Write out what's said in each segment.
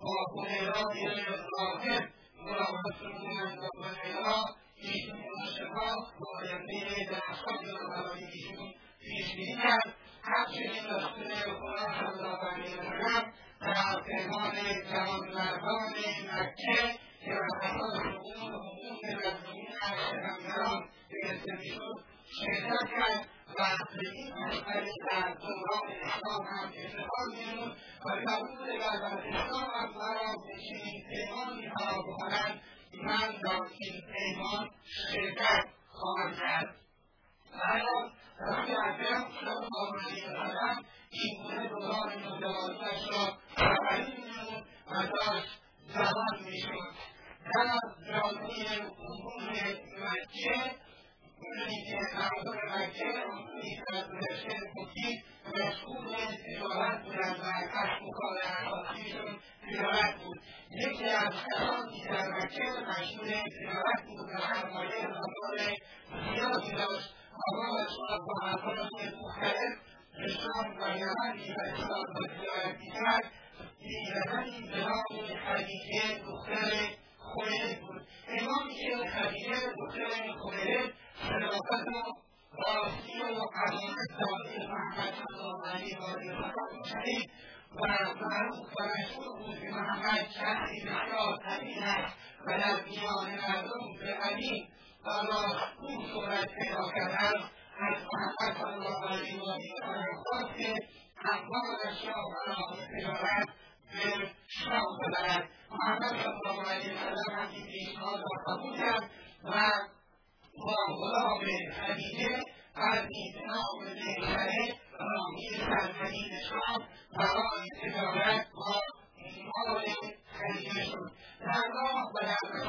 وخيرات avem să comunicăm și cuvântul oamenilor de la aceasta Rainul Adas Zaman Mișor. Dar vreau să eu un nume mai ce, unice, autor mai ce, unice, adolescent copii, răspunde violentul Adas cu colea Adas violentul. Deci, așa, dintre acel mai spune violentul Adas Model Adas Dios حرارت و محبات مختلف اسلام و یمنی و خدیجه خدیجه و و است حالا اون صورت پیدا کردن از محبت الله علیه و خود که اقوامش را تجارت به شام محمد صلی الله علیه وسلم هم این پیشنهاد کرد و با غلام خدیجه از ایتنام نیشره راهی سرزمین شام برای تجارت با مال خدیجه شد در راه و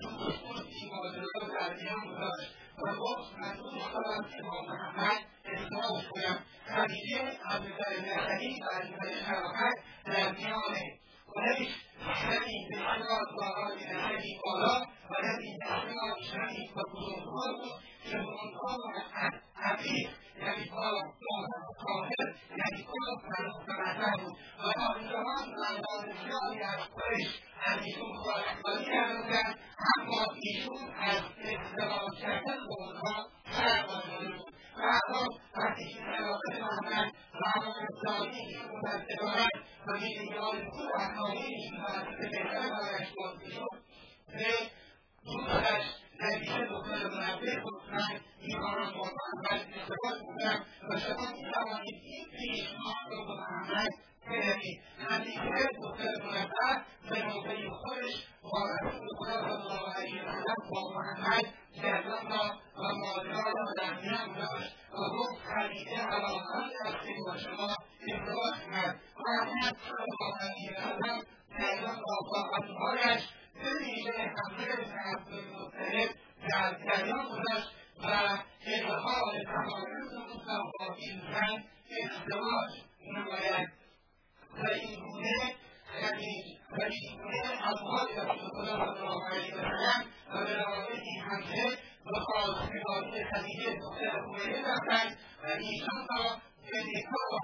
و به بهتر برایش باز میشد به دوستش نتیجه دختر منبه خودمند ایرانان با محمد ارتباط بودند و شما این پیشنهاد را به محمد بدهید نتیجه دختر منبه و ماجرا در میان گذاشت و گفت خلیفه علاقمند هستیم و ازدواج کرد و نه تنها پیام آقا همکارش به ویژه حمله طرفهای مختلف در جریان گذاشت و اظهار تمایز روسا با این زن ازدواج نماید و اینگونه و اینگونه اموال رسول الله علیه وسلم و به رابطه این حمله به خواستگاری خدیجه دختر خویه رفتند و ایشان را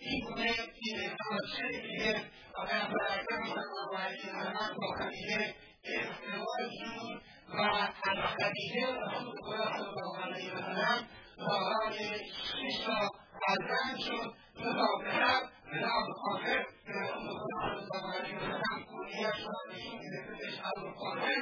این داشته دیگه آدم برکن مطمئن من با را نشون میده بهش ابوالخاطر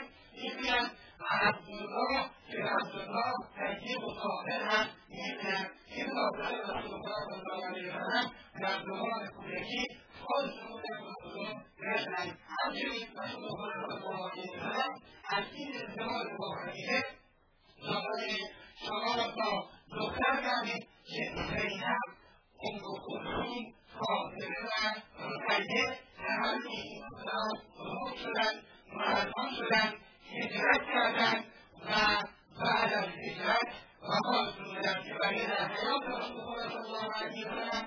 مردمان کودکی خودشون در بزرگ رفتن همچنین مسئولان باقی طرف از این ازدواج واقعیه داخل شما را با کردید که فیشم این خودشون خاطره و مقیده در همین این حقوق شدن مردمان کردن و بعد از هجرت و حاضر که الله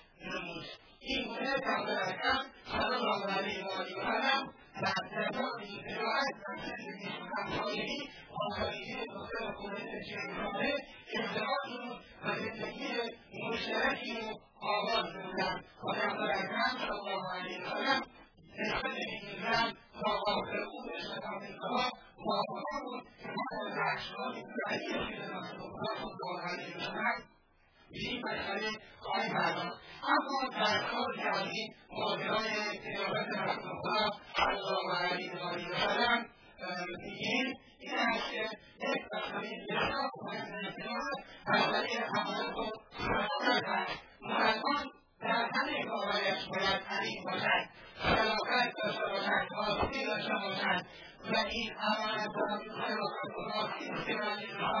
نمود این گونه تقریبا سلم در سرمان روایت میکنند و زندگی مشترکی رو آغاز تا آخر او بود که به این مسئله کاری این و این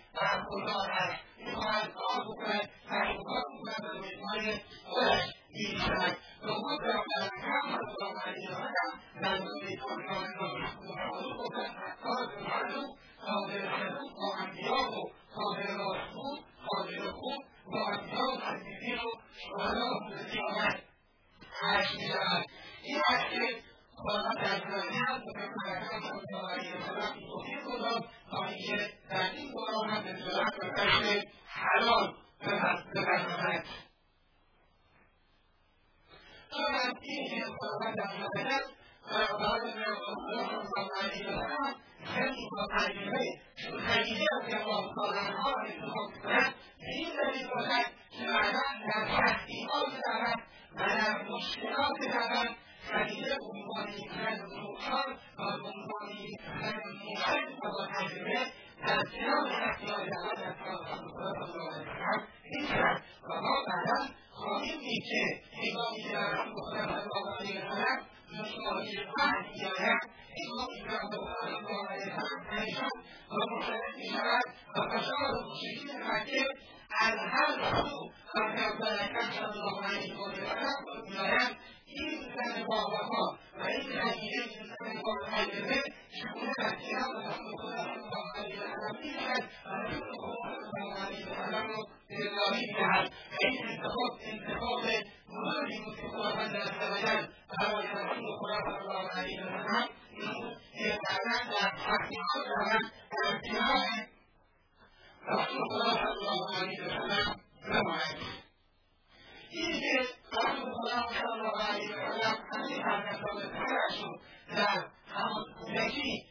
it, and I think what will happen is that after Yeah. وبدل السلام أو يرحمه خلافة الله عليه وسلم يتعلم احتمال لهم احتمال رحمه خلافة الله عليه وسلم كما يجب رحمه خلافة الله عليه وسلم أن يتعلم الحرس لا حمد ذكي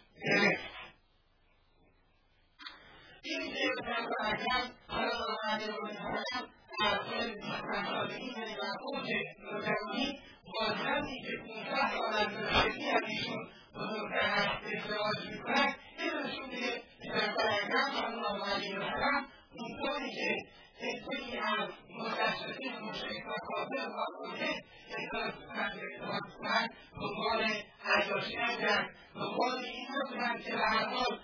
کتاب اعظم خلق القادر والحرام در طول سخنرانی یعنی مفهوم متنی بازرسی که پونزده سال از زندگی از ایشون بزرگتر هست ازدواج میکند این نشون میده کتاب اعظم صلی الله علیه وسلم اونطوری که تکهی از متشرقین مشرک و کافر و خوده احساس کنند ارتباط کنند دنبال عجاشی نگرند دنبال این نکنند که به هر حال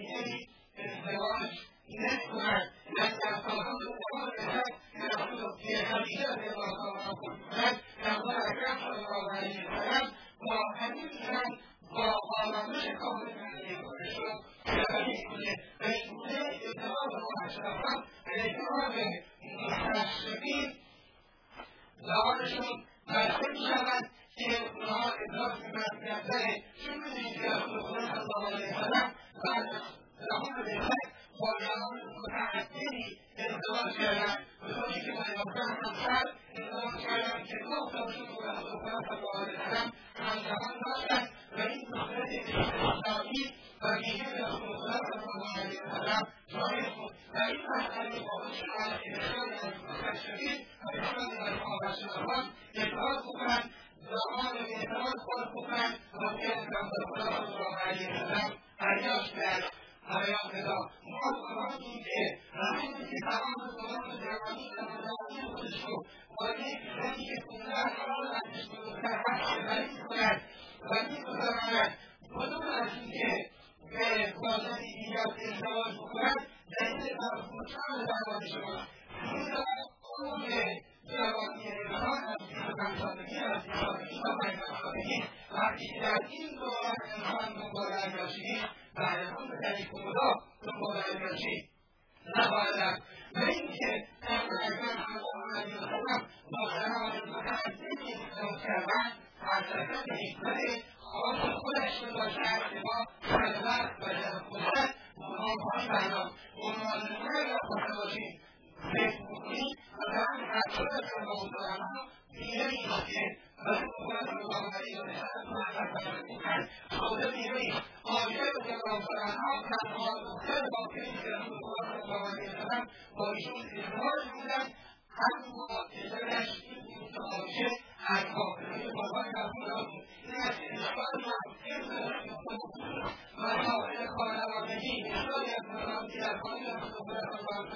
Yes, it's my life. Yes, Lord. کردم بزرگی که من گفتم اول اقدام کردم که گفتم شد و از ayağıyla muhakkak داشته با و و و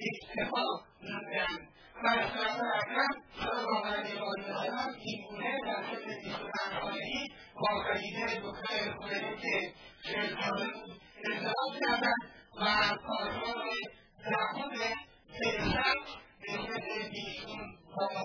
اشتها موندن و از نظر اکرم صلی الله علیه و وسلم اینگونه در سن بیستوپنج سالگی با خدیجه دختر خودش که چهل و پادشاه زهود سیصد به سن بیستون و